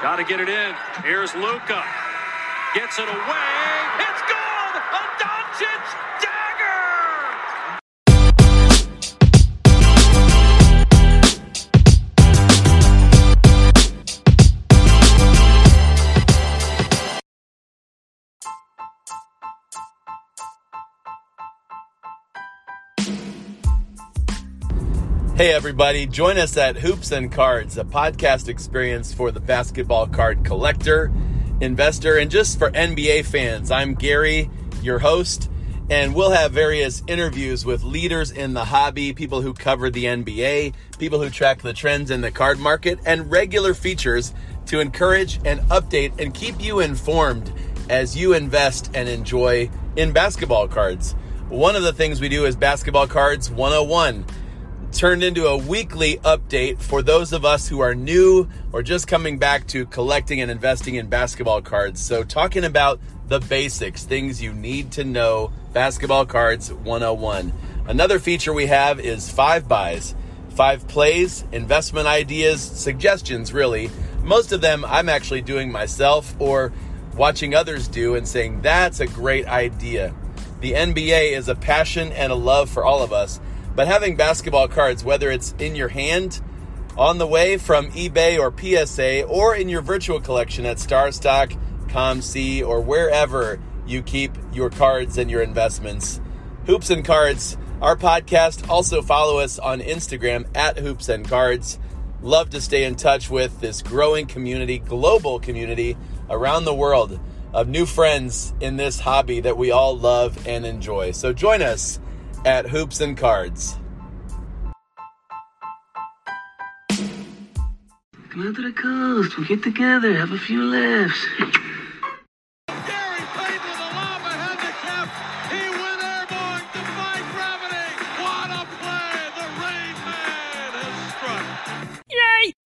Got to get it in. Here's Luca. Gets it away. Hey, everybody, join us at Hoops and Cards, a podcast experience for the basketball card collector, investor, and just for NBA fans. I'm Gary, your host, and we'll have various interviews with leaders in the hobby, people who cover the NBA, people who track the trends in the card market, and regular features to encourage and update and keep you informed as you invest and enjoy in basketball cards. One of the things we do is Basketball Cards 101 turned into a weekly update for those of us who are new or just coming back to collecting and investing in basketball cards. So, talking about the basics, things you need to know, Basketball Cards 101. Another feature we have is five buys, five plays, investment ideas, suggestions, really. Most of them I'm actually doing myself or watching others do and saying, that's a great idea. The NBA is a passion and a love for all of us. But having basketball cards, whether it's in your hand, on the way from eBay or PSA, or in your virtual collection at StarStock, ComC, or wherever you keep your cards and your investments. Hoops and Cards, our podcast. Also follow us on Instagram at Hoops and Cards. Love to stay in touch with this growing community, global community around the world of new friends in this hobby that we all love and enjoy. So join us at Hoops and Cards. Come out to the coast. We'll get together, have a few laughs.